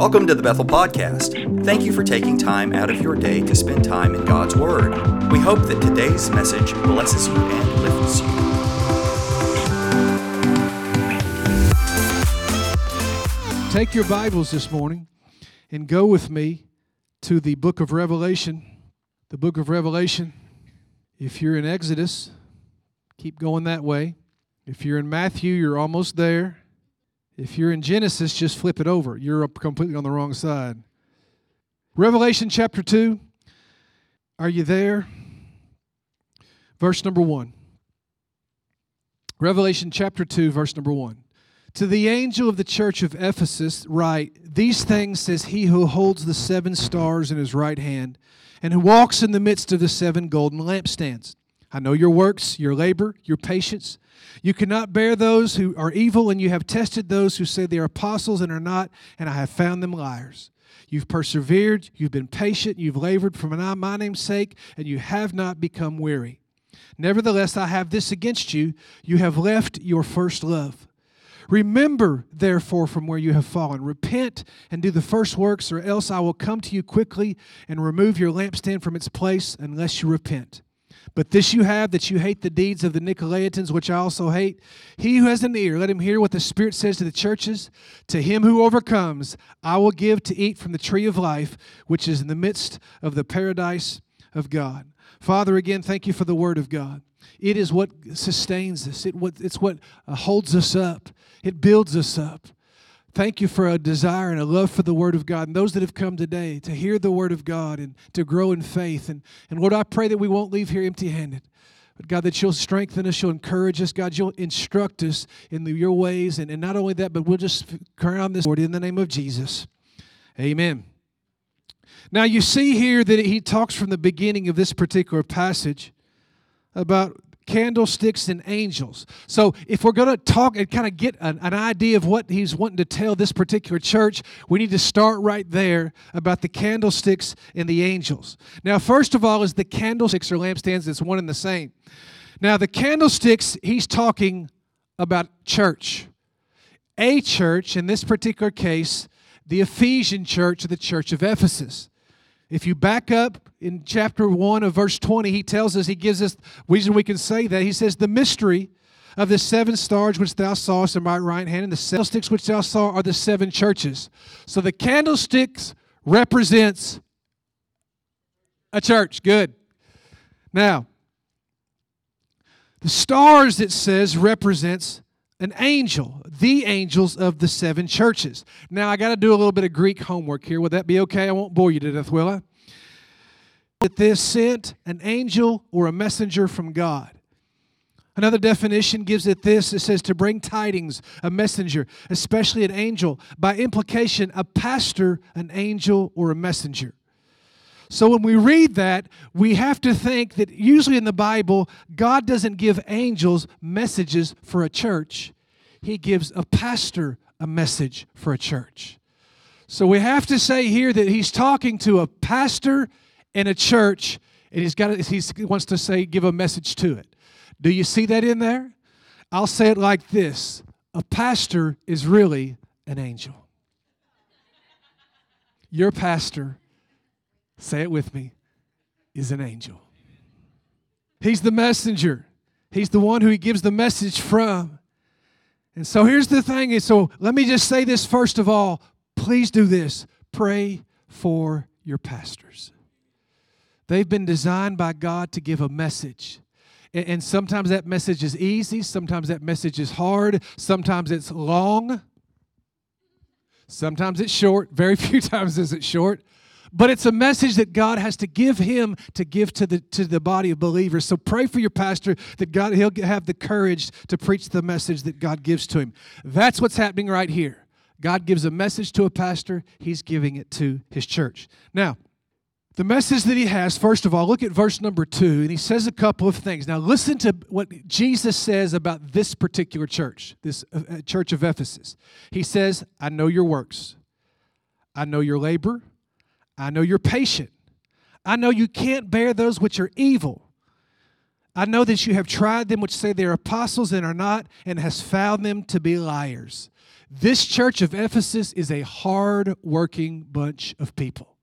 Welcome to the Bethel Podcast. Thank you for taking time out of your day to spend time in God's Word. We hope that today's message blesses you and lifts you. Take your Bibles this morning and go with me to the book of Revelation. The book of Revelation. If you're in Exodus, keep going that way. If you're in Matthew, you're almost there. If you're in Genesis, just flip it over. You're completely on the wrong side. Revelation chapter 2. Are you there? Verse number 1. Revelation chapter 2, verse number 1. To the angel of the church of Ephesus, write, These things says he who holds the seven stars in his right hand, and who walks in the midst of the seven golden lampstands. I know your works, your labor, your patience you cannot bear those who are evil, and you have tested those who say they are apostles and are not, and I have found them liars. You've persevered, you've been patient, you've labored for my name's sake, and you have not become weary. Nevertheless, I have this against you you have left your first love. Remember, therefore, from where you have fallen. Repent and do the first works, or else I will come to you quickly and remove your lampstand from its place unless you repent. But this you have that you hate the deeds of the Nicolaitans, which I also hate. He who has an ear, let him hear what the Spirit says to the churches. To him who overcomes, I will give to eat from the tree of life, which is in the midst of the paradise of God. Father, again, thank you for the word of God. It is what sustains us, it, what, it's what holds us up, it builds us up. Thank you for a desire and a love for the Word of God and those that have come today to hear the Word of God and to grow in faith. And, and Lord, I pray that we won't leave here empty handed. But God, that you'll strengthen us, you'll encourage us, God, you'll instruct us in the, your ways. And, and not only that, but we'll just crown this, Lord, in the name of Jesus. Amen. Now, you see here that he talks from the beginning of this particular passage about candlesticks and angels. So, if we're going to talk and kind of get an, an, idea of what he's wanting to tell this particular church, we need to start right there about the candlesticks and the angels. Now, first of all, is the candlesticks or lampstands, it's one and the same. Now, the candlesticks, he's talking about church. A church, in this particular case, the Ephesian church, the church of Ephesus. If you back up in chapter 1 of verse 20, he tells us, he gives us reason we can say that. He says, The mystery of the seven stars which thou sawest in my right hand, and the candlesticks which thou saw are the seven churches. So the candlesticks represents a church. Good. Now, the stars, it says, represents an angel, the angels of the seven churches. Now, I got to do a little bit of Greek homework here. Would that be okay? I won't bore you to death, will I? That this sent an angel or a messenger from God. Another definition gives it this it says to bring tidings, a messenger, especially an angel. By implication, a pastor, an angel, or a messenger. So when we read that, we have to think that usually in the Bible, God doesn't give angels messages for a church, He gives a pastor a message for a church. So we have to say here that He's talking to a pastor in a church, and He's got He wants to say, give a message to it. Do you see that in there? I'll say it like this a pastor is really an angel. Your pastor say it with me, is an angel. He's the messenger. He's the one who he gives the message from. And so here's the thing. And so let me just say this first of all. Please do this. Pray for your pastors. They've been designed by God to give a message. And sometimes that message is easy, sometimes that message is hard, sometimes it's long, sometimes it's short. Very few times is it short but it's a message that God has to give him to give to the to the body of believers. So pray for your pastor that God he'll have the courage to preach the message that God gives to him. That's what's happening right here. God gives a message to a pastor, he's giving it to his church. Now, the message that he has, first of all, look at verse number two, and he says a couple of things. Now, listen to what Jesus says about this particular church, this uh, uh, church of Ephesus. He says, I know your works, I know your labor, I know you're patient. I know you can't bear those which are evil. I know that you have tried them which say they are apostles and are not, and has found them to be liars. This church of Ephesus is a hard working bunch of people.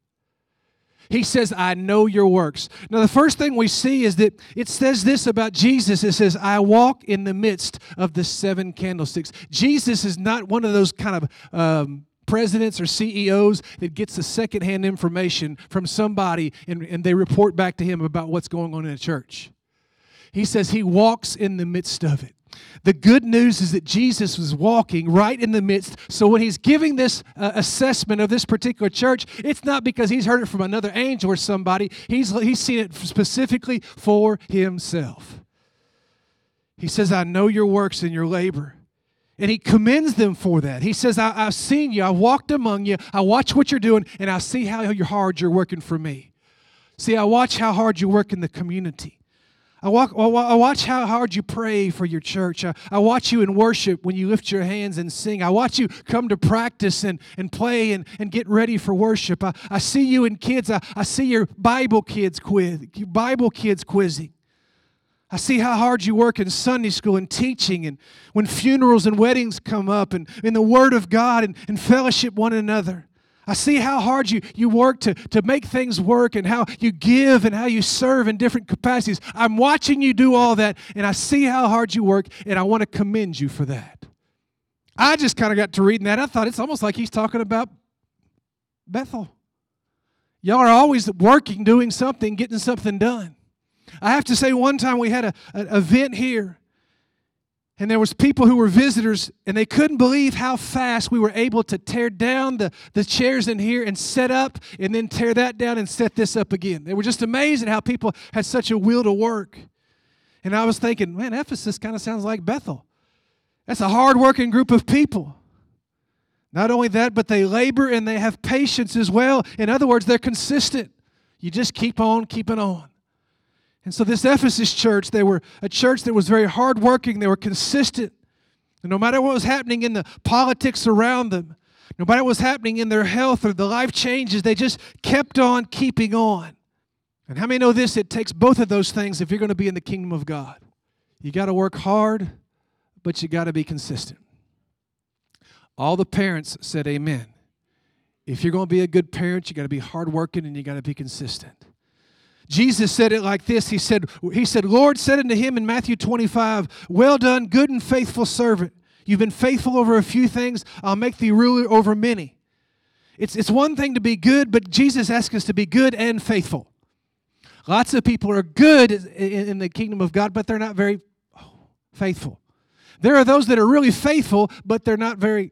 He says, I know your works. Now, the first thing we see is that it says this about Jesus. It says, I walk in the midst of the seven candlesticks. Jesus is not one of those kind of um, presidents or CEOs that gets the secondhand information from somebody and, and they report back to him about what's going on in the church. He says he walks in the midst of it. The good news is that Jesus was walking right in the midst. So when he's giving this uh, assessment of this particular church, it's not because he's heard it from another angel or somebody. He's, he's seen it specifically for himself. He says, I know your works and your labor. And he commends them for that. He says, I, have seen you, I walked among you, I watch what you're doing, and I see how hard you're working for me. See, I watch how hard you work in the community. I, walk, I watch how hard you pray for your church. I, I watch you in worship when you lift your hands and sing. I watch you come to practice and, and play and, and get ready for worship. I, I see you in kids. I, I see your Bible kids quiz, Bible kids quizzing. I see how hard you work in Sunday school and teaching and when funerals and weddings come up and in the Word of God and, and fellowship one another. I see how hard you, you work to, to make things work and how you give and how you serve in different capacities. I'm watching you do all that, and I see how hard you work, and I want to commend you for that. I just kind of got to reading that. I thought it's almost like he's talking about Bethel. Y'all are always working, doing something, getting something done. I have to say, one time we had a, an event here and there was people who were visitors and they couldn't believe how fast we were able to tear down the, the chairs in here and set up and then tear that down and set this up again. They were just amazed at how people had such a will to work. And i was thinking man ephesus kind of sounds like bethel. That's a hard-working group of people. Not only that but they labor and they have patience as well. In other words they're consistent. You just keep on keeping on and so, this Ephesus church, they were a church that was very hardworking, they were consistent. And no matter what was happening in the politics around them, no matter what was happening in their health or the life changes, they just kept on keeping on. And how many know this? It takes both of those things if you're going to be in the kingdom of God. You got to work hard, but you got to be consistent. All the parents said amen. If you're going to be a good parent, you got to be hardworking and you got to be consistent. Jesus said it like this. He said, he said, Lord said unto him in Matthew 25, Well done, good and faithful servant. You've been faithful over a few things, I'll make thee ruler over many. It's, it's one thing to be good, but Jesus asks us to be good and faithful. Lots of people are good in, in the kingdom of God, but they're not very faithful. There are those that are really faithful, but they're not very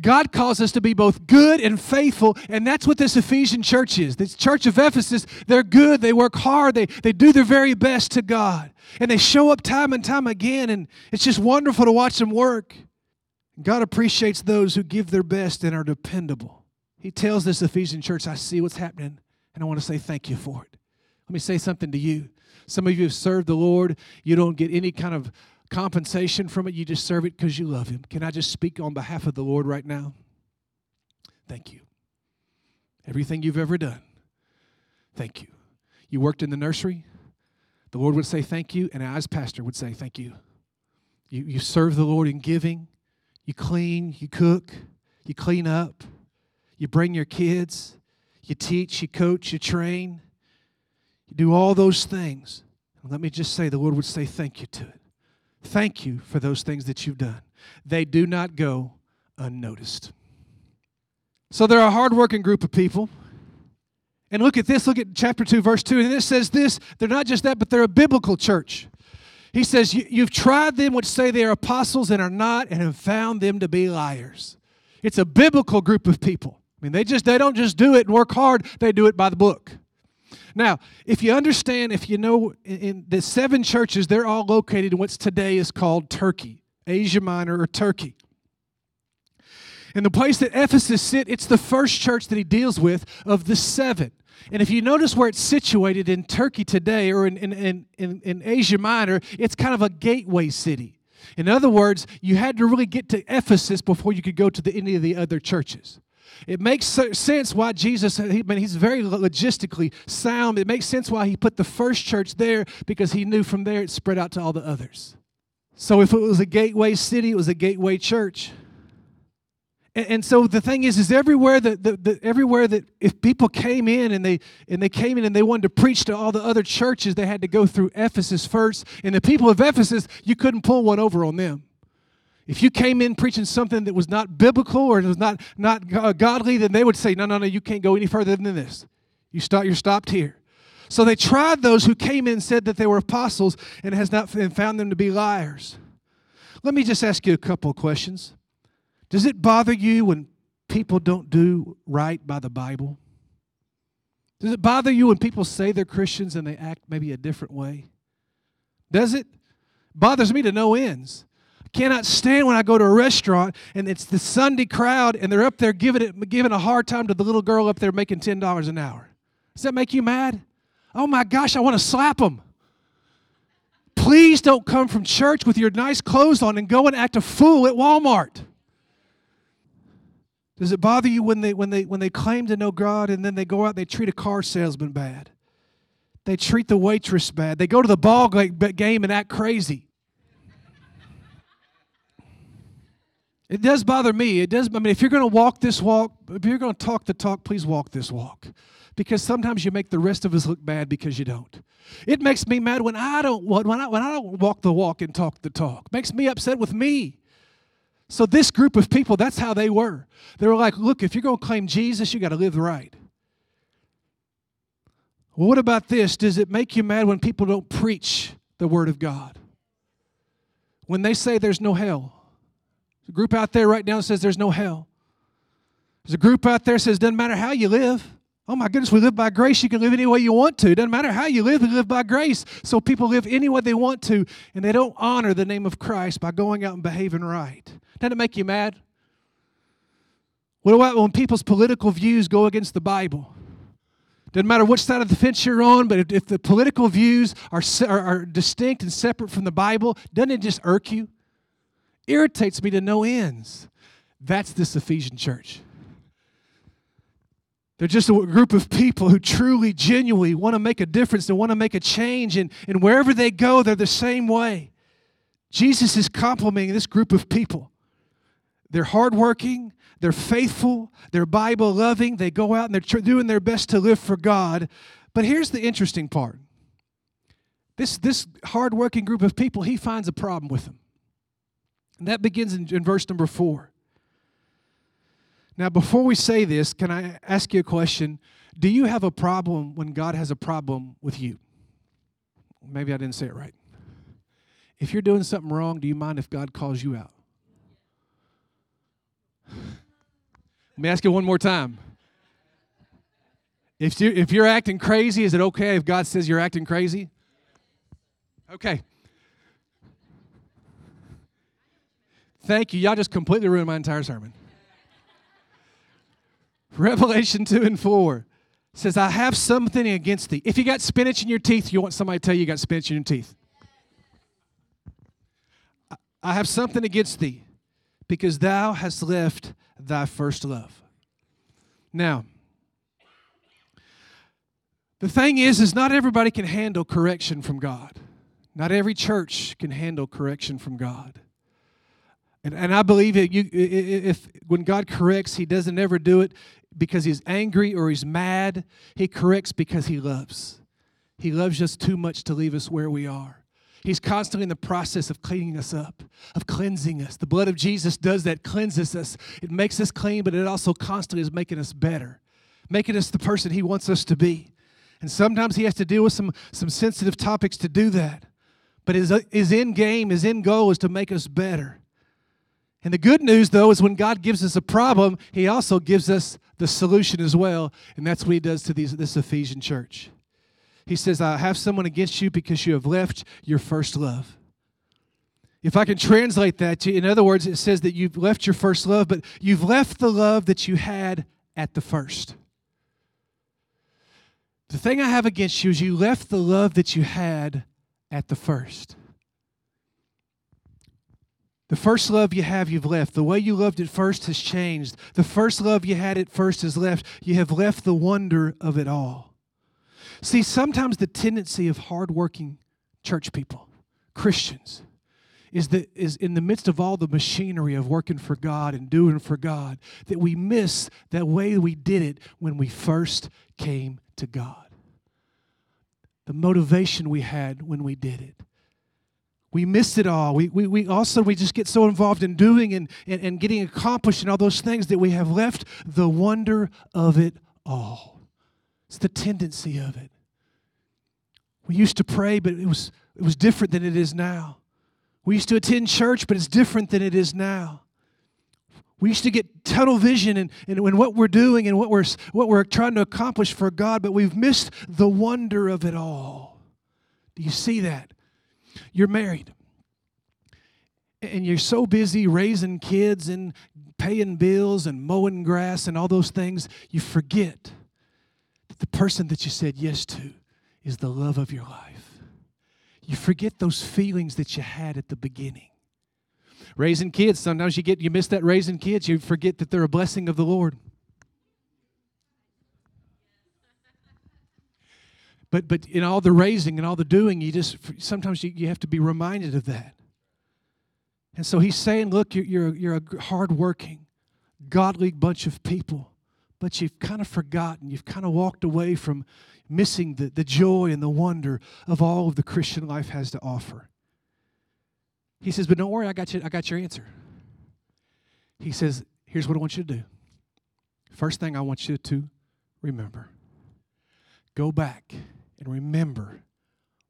God calls us to be both good and faithful, and that's what this Ephesian church is. This church of Ephesus, they're good, they work hard, they, they do their very best to God, and they show up time and time again, and it's just wonderful to watch them work. God appreciates those who give their best and are dependable. He tells this Ephesian church, I see what's happening, and I want to say thank you for it. Let me say something to you. Some of you have served the Lord, you don't get any kind of compensation from it. You just serve it because you love Him. Can I just speak on behalf of the Lord right now? Thank you. Everything you've ever done, thank you. You worked in the nursery, the Lord would say thank you, and I, as pastor, would say thank you. You, you serve the Lord in giving, you clean, you cook, you clean up, you bring your kids, you teach, you coach, you train, you do all those things. Let me just say, the Lord would say thank you to it. Thank you for those things that you've done. They do not go unnoticed. So they're a hardworking group of people. And look at this, look at chapter 2, verse 2. And it says this they're not just that, but they're a biblical church. He says, You've tried them which say they are apostles and are not, and have found them to be liars. It's a biblical group of people. I mean, they just they don't just do it and work hard, they do it by the book. Now, if you understand, if you know, in the seven churches, they're all located in what's today is called Turkey, Asia Minor or Turkey. And the place that Ephesus sit, it's the first church that he deals with of the seven. And if you notice where it's situated in Turkey today or in, in, in, in, Asia Minor, it's kind of a gateway city. In other words, you had to really get to Ephesus before you could go to the, any of the other churches. It makes sense why Jesus, I mean, he's very logistically sound. It makes sense why he put the first church there because he knew from there it spread out to all the others. So if it was a gateway city, it was a gateway church. And, so the thing is, is everywhere that, the, the, everywhere that if people came in and they and they came in and they wanted to preach to all the other churches, they had to go through Ephesus first. And the people of Ephesus, you couldn't pull one over on them. If you came in preaching something that was not biblical or it was not, not uh, godly, then they would say, no, no, no, you can't go any further than this. You stop, you're stopped here. So they tried those who came in and said that they were apostles and has not and found them to be liars. Let me just ask you a couple of questions. Does it bother you when people don't do right by the Bible? Does it bother you when people say they're Christians and they act maybe a different way? Does it? Bothers me to no ends. Cannot stand when I go to a restaurant and it's the Sunday crowd and they're up there giving it giving a hard time to the little girl up there making ten dollars an hour. Does that make you mad? Oh my gosh, I want to slap them. Please don't come from church with your nice clothes on and go and act a fool at Walmart. Does it bother you when they when they when they claim to know God and then they go out and they treat a car salesman bad? They treat the waitress bad. They go to the ball game and act crazy. It does bother me. It does. I mean, if you're going to walk this walk, if you're going to talk the talk, please walk this walk because sometimes you make the rest of us look bad because you don't. It makes me mad when I don't when I, when I don't walk the walk and talk the talk. It makes me upset with me. So this group of people, that's how they were. They were like, look, if you're going to claim Jesus, you got to live right. Well, what about this? Does it make you mad when people don't preach the word of God? When they say there's no hell. There's a group out there right now that says there's no hell. There's a group out there says doesn't matter how you live. Oh my goodness, we live by grace. You can live any way you want to. Doesn't matter how you live, we live by grace. So people live any way they want to, and they don't honor the name of Christ by going out and behaving right. Doesn't it make you mad? What about when people's political views go against the Bible? Doesn't matter which side of the fence you're on, but if, if the political views are, are, are distinct and separate from the Bible, doesn't it just irk you? Irritates me to no ends. That's this Ephesian church. They're just a group of people who truly, genuinely want to make a difference. They want to make a change. And, and wherever they go, they're the same way. Jesus is complimenting this group of people. They're hardworking, they're faithful, they're Bible loving, they go out and they're doing their best to live for God. But here's the interesting part this, this hardworking group of people, he finds a problem with them. And that begins in, in verse number four. Now, before we say this, can I ask you a question? Do you have a problem when God has a problem with you? Maybe I didn't say it right. If you're doing something wrong, do you mind if God calls you out? Let me ask you one more time. If, you, if you're acting crazy, is it okay if God says you're acting crazy? Okay. Thank you. Y'all just completely ruined my entire sermon. Revelation 2 and 4 says, I have something against thee. If you got spinach in your teeth, you want somebody to tell you you got spinach in your teeth. I have something against thee, because thou hast left thy first love. Now, the thing is, is not everybody can handle correction from God. Not every church can handle correction from God. And, and I believe it, you, if when God corrects, He doesn't ever do it because He's angry or He's mad. He corrects because He loves. He loves us too much to leave us where we are. He's constantly in the process of cleaning us up, of cleansing us. The blood of Jesus does that, cleanses us. It makes us clean, but it also constantly is making us better, making us the person He wants us to be. And sometimes He has to deal with some, some sensitive topics to do that. But his, his end game, his end goal is to make us better. And the good news, though, is when God gives us a problem, He also gives us the solution as well. And that's what He does to these, this Ephesian church. He says, I have someone against you because you have left your first love. If I can translate that to, in other words, it says that you've left your first love, but you've left the love that you had at the first. The thing I have against you is you left the love that you had at the first. The first love you have, you've left. The way you loved it first has changed. The first love you had at first has left. You have left the wonder of it all. See, sometimes the tendency of hardworking church people, Christians, is that is in the midst of all the machinery of working for God and doing for God, that we miss that way we did it when we first came to God. The motivation we had when we did it we miss it all. We, we, we also we just get so involved in doing and, and, and getting accomplished and all those things that we have left the wonder of it all. It's the tendency of it. We used to pray, but it was it was different than it is now. We used to attend church, but it's different than it is now. We used to get tunnel vision in, in, in, what we're doing and what we're, what we're trying to accomplish for God, but we've missed the wonder of it all. Do you see that? You're married. And you're so busy raising kids and paying bills and mowing grass and all those things, you forget that the person that you said yes to is the love of your life. You forget those feelings that you had at the beginning. Raising kids, sometimes you get you miss that raising kids, you forget that they're a blessing of the Lord. But, but in all the raising and all the doing, you just sometimes you, you have to be reminded of that. And so he's saying, look, you're, you're, you're a hardworking, godly bunch of people, but you've kind of forgotten, you've kind of walked away from missing the, the joy and the wonder of all of the Christian life has to offer. He says, but don't worry, I got you, I got your answer. He says, here's what I want you to do. First thing I want you to remember. Go back and remember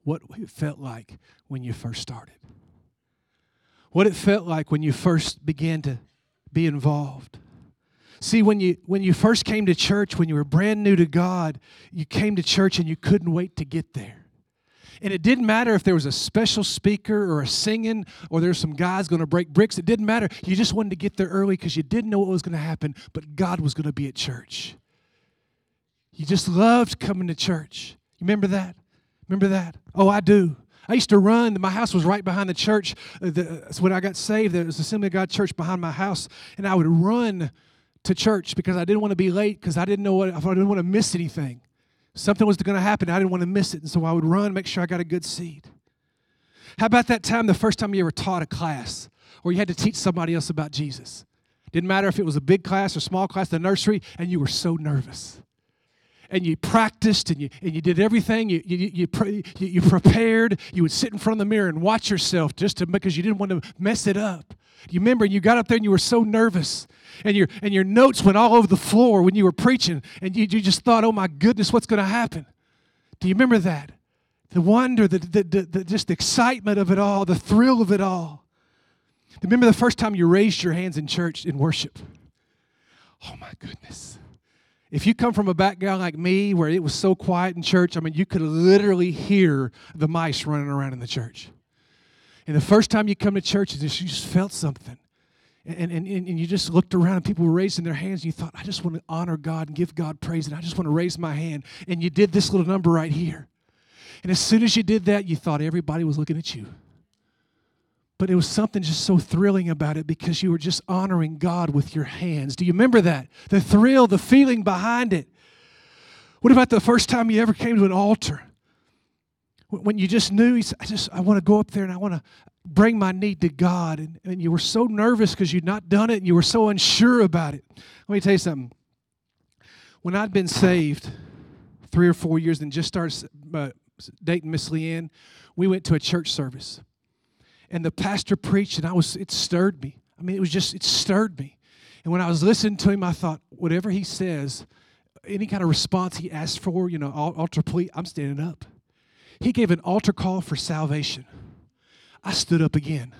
what it felt like when you first started. What it felt like when you first began to be involved. See, when you when you first came to church, when you were brand new to God, you came to church and you couldn't wait to get there. And it didn't matter if there was a special speaker or a singing or there's some guys going to break bricks. It didn't matter. You just wanted to get there early because you didn't know what was going to happen, but God was going to be at church. You just loved coming to church. You remember that? Remember that? Oh, I do. I used to run. My house was right behind the church. Uh, the, when I got saved, there was Assembly of God church behind my house, and I would run to church because I didn't want to be late because I didn't know what I didn't want to miss anything. Something was going to happen. I didn't want to miss it, and so I would run, make sure I got a good seat. How about that time, the first time you ever taught a class, or you had to teach somebody else about Jesus? Didn't matter if it was a big class or small class, the nursery, and you were so nervous and you practiced and you, and you did everything. You, you, you, you, you prepared. You would sit in front of the mirror and watch yourself just to, because you didn't want to mess it up. You remember you got up there and you were so nervous and your, and your notes went all over the floor when you were preaching and you, you just thought, oh my goodness, what's going to happen? Do you remember that? The wonder, the, the, the, the, just the excitement of it all, the thrill of it all. Remember the first time you raised your hands in church in worship? Oh my goodness. If you come from a background like me where it was so quiet in church, I mean, you could literally hear the mice running around in the church. And the first time you come to church, you just felt something. And, and, and you just looked around and people were raising their hands and you thought, I just want to honor God and give God praise and I just want to raise my hand. And you did this little number right here. And as soon as you did that, you thought everybody was looking at you. But it was something just so thrilling about it because you were just honoring God with your hands. Do you remember that? The thrill, the feeling behind it. What about the first time you ever came to an altar? When you just knew, I just, I want to go up there and I want to bring my need to God. And, and you were so nervous because you'd not done it and you were so unsure about it. Let me tell you something. When I'd been saved three or four years and just started uh, dating Miss Leanne, we went to a church service and the pastor preached, and I was it stirred me. I mean, it was just it stirred me. And when I was listening to him, I thought, whatever he says, any kind of response he asked for, you know, altar plea, I'm standing up. He gave an altar call for salvation. I stood up again.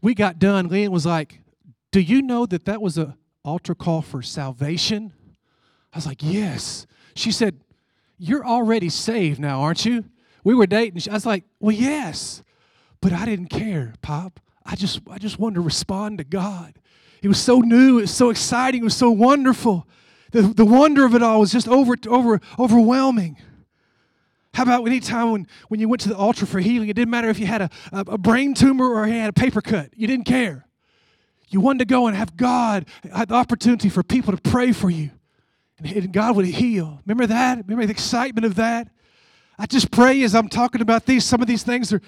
We got done. Lynn was like, "Do you know that that was a altar call for salvation?" I was like, "Yes." She said, "You're already saved now, aren't you?" We were dating. I was like, "Well, yes." But I didn't care, Pop. I just I just wanted to respond to God. It was so new, it was so exciting, it was so wonderful. The, the wonder of it all was just over, over, overwhelming. How about any time when, when you went to the altar for healing, it didn't matter if you had a, a, a brain tumor or you had a paper cut. You didn't care. You wanted to go and have God, had the opportunity for people to pray for you. And God would heal. Remember that? Remember the excitement of that? I just pray as I'm talking about these, some of these things are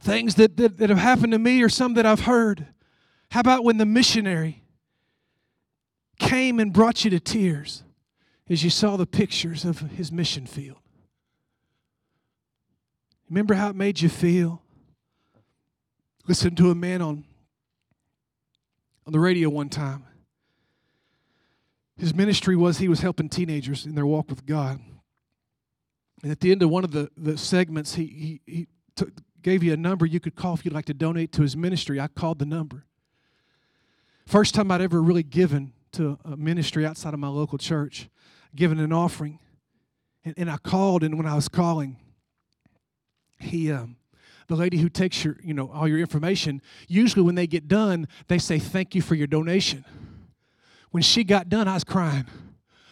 things that, that, that have happened to me or some that I've heard. How about when the missionary came and brought you to tears as you saw the pictures of his mission field? Remember how it made you feel? Listen to a man on, on the radio one time. His ministry was he was helping teenagers in their walk with God. And at the end of one of the, the segments, he, he, he took, gave you a number you could call if you'd like to donate to his ministry. I called the number. First time I'd ever really given to a ministry outside of my local church, given an offering. And, and I called, and when I was calling, he, um, the lady who takes your, you know, all your information, usually when they get done, they say, Thank you for your donation. When she got done, I was crying.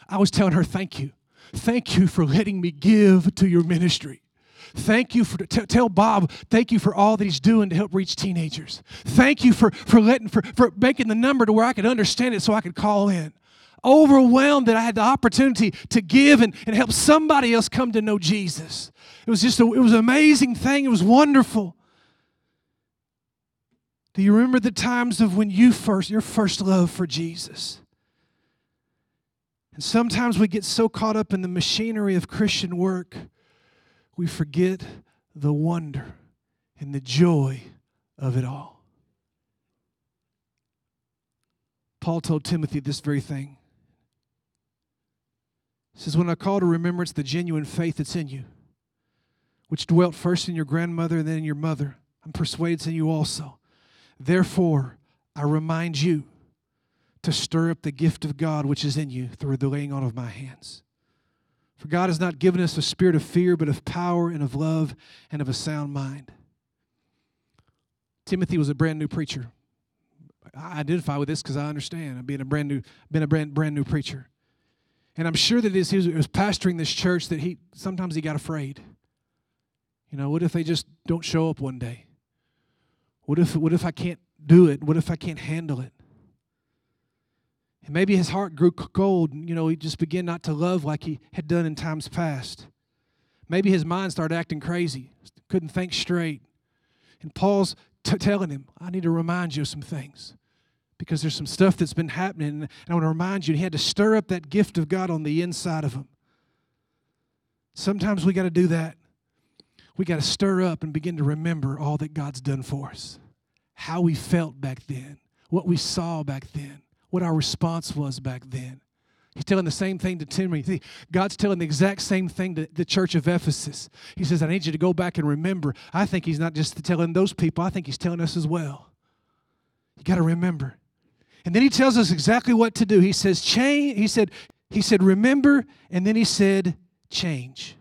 I was telling her, Thank you. Thank you for letting me give to your ministry. Thank you for t- tell Bob, thank you for all that he's doing to help reach teenagers. Thank you for for letting for, for making the number to where I could understand it so I could call in. Overwhelmed that I had the opportunity to give and, and help somebody else come to know Jesus. It was just a, it was an amazing thing. It was wonderful. Do you remember the times of when you first, your first love for Jesus? And sometimes we get so caught up in the machinery of Christian work, we forget the wonder and the joy of it all. Paul told Timothy this very thing. He says, When I call to remembrance the genuine faith that's in you, which dwelt first in your grandmother and then in your mother, I'm persuaded in you also. Therefore, I remind you to stir up the gift of God which is in you through the laying on of my hands. For God has not given us a spirit of fear, but of power and of love and of a sound mind. Timothy was a brand new preacher. I identify with this because I understand. I've been a brand new, been a brand, brand new preacher. And I'm sure that as he was pastoring this church that he sometimes he got afraid. You know, what if they just don't show up one day? What if what if I can't do it? What if I can't handle it? And maybe his heart grew cold, you know, he just began not to love like he had done in times past. Maybe his mind started acting crazy, couldn't think straight. And Paul's t- telling him, I need to remind you of some things because there's some stuff that's been happening, and I want to remind you, he had to stir up that gift of God on the inside of him. Sometimes we got to do that. We got to stir up and begin to remember all that God's done for us, how we felt back then, what we saw back then what our response was back then. He's telling the same thing to Timothy. God's telling the exact same thing to the church of Ephesus. He says, I need you to go back and remember. I think he's not just telling those people, I think he's telling us as well. You got to remember. And then he tells us exactly what to do. He says, change. He said, he said, remember, and then he said, change.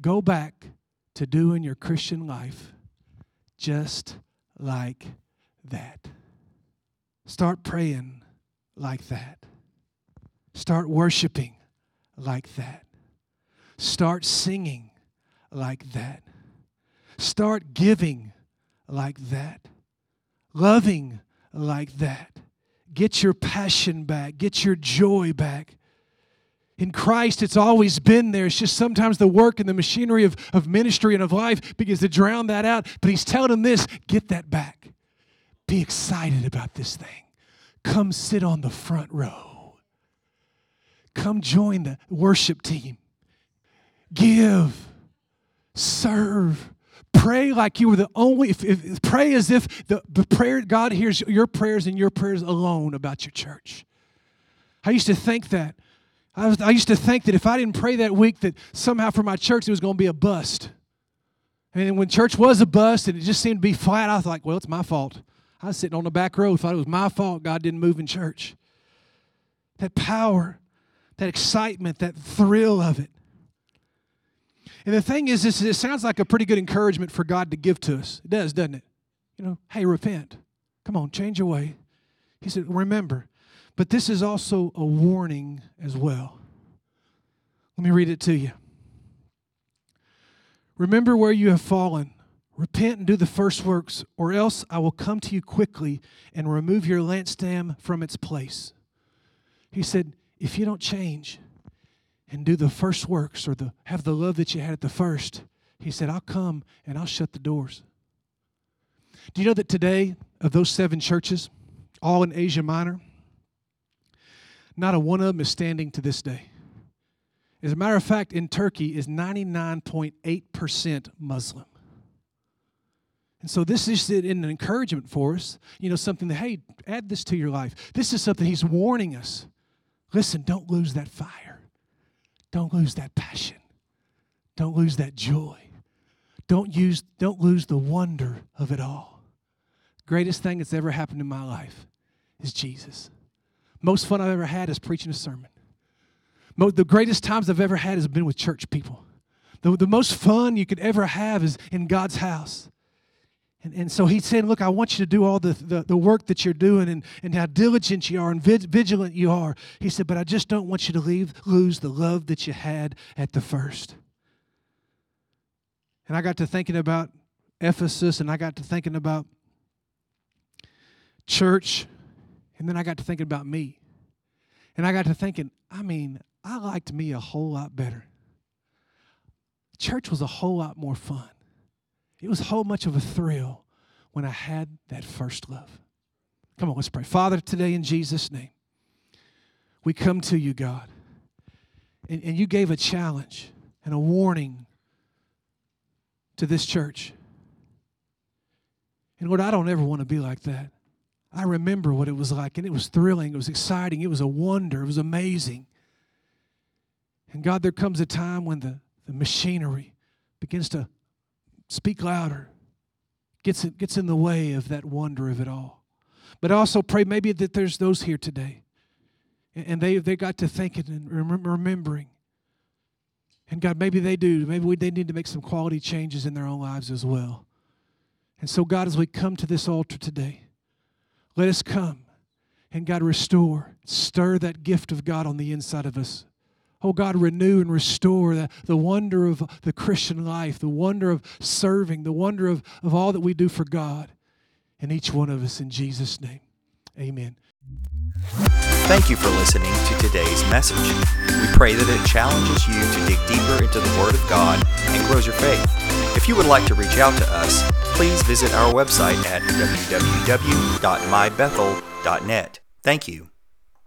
Go back to doing your Christian life just like that. Start praying like that. Start worshiping like that. Start singing like that. Start giving like that. Loving like that. Get your passion back. Get your joy back. In Christ, it's always been there. It's just sometimes the work and the machinery of, of ministry and of life begins to drown that out. But He's telling them this get that back. Be excited about this thing. Come sit on the front row. Come join the worship team. Give, serve, pray like you were the only if, if, pray as if the, the prayer god hears your prayers and your prayers alone about your church. I used to think that. I, was, I used to think that if i didn't pray that week that somehow for my church it was going to be a bust. And when church was a bust and it just seemed to be flat i was like well it's my fault I was sitting on the back row, thought it was my fault God didn't move in church. That power, that excitement, that thrill of it. And the thing is, this it sounds like a pretty good encouragement for God to give to us. It does, doesn't it? You know, hey, repent. Come on, change your way. He said, remember. But this is also a warning as well. Let me read it to you. Remember where you have fallen. Repent and do the first works, or else I will come to you quickly and remove your lampstand from its place. He said, If you don't change and do the first works or the, have the love that you had at the first, he said, I'll come and I'll shut the doors. Do you know that today, of those seven churches, all in Asia Minor, not a one of them is standing to this day. As a matter of fact, in Turkey is 99.8% Muslim. And so this is an encouragement for us, you know, something that, hey, add this to your life. This is something he's warning us. Listen, don't lose that fire. Don't lose that passion. Don't lose that joy. Don't use don't lose the wonder of it all. Greatest thing that's ever happened in my life is Jesus. Most fun I've ever had is preaching a sermon. The greatest times I've ever had has been with church people. The, the most fun you could ever have is in God's house. And, and so he's saying, Look, I want you to do all the, the, the work that you're doing and, and how diligent you are and vigilant you are. He said, But I just don't want you to leave, lose the love that you had at the first. And I got to thinking about Ephesus and I got to thinking about church. And then I got to thinking about me. And I got to thinking, I mean, I liked me a whole lot better. Church was a whole lot more fun. It was whole much of a thrill when I had that first love. Come on, let's pray. Father, today in Jesus' name, we come to you, God. And, and you gave a challenge and a warning to this church. And Lord, I don't ever want to be like that. I remember what it was like, and it was thrilling, it was exciting, it was a wonder, it was amazing. And God, there comes a time when the, the machinery begins to speak louder, gets, gets in the way of that wonder of it all. But also pray maybe that there's those here today, and they, they got to thinking and remembering. And God, maybe they do. Maybe we, they need to make some quality changes in their own lives as well. And so, God, as we come to this altar today, let us come and God restore, stir that gift of God on the inside of us. Oh God, renew and restore the, the wonder of the Christian life, the wonder of serving, the wonder of, of all that we do for God in each one of us in Jesus' name. Amen. Thank you for listening to today's message. We pray that it challenges you to dig deeper into the Word of God and grows your faith. If you would like to reach out to us, please visit our website at www.mybethel.net. Thank you.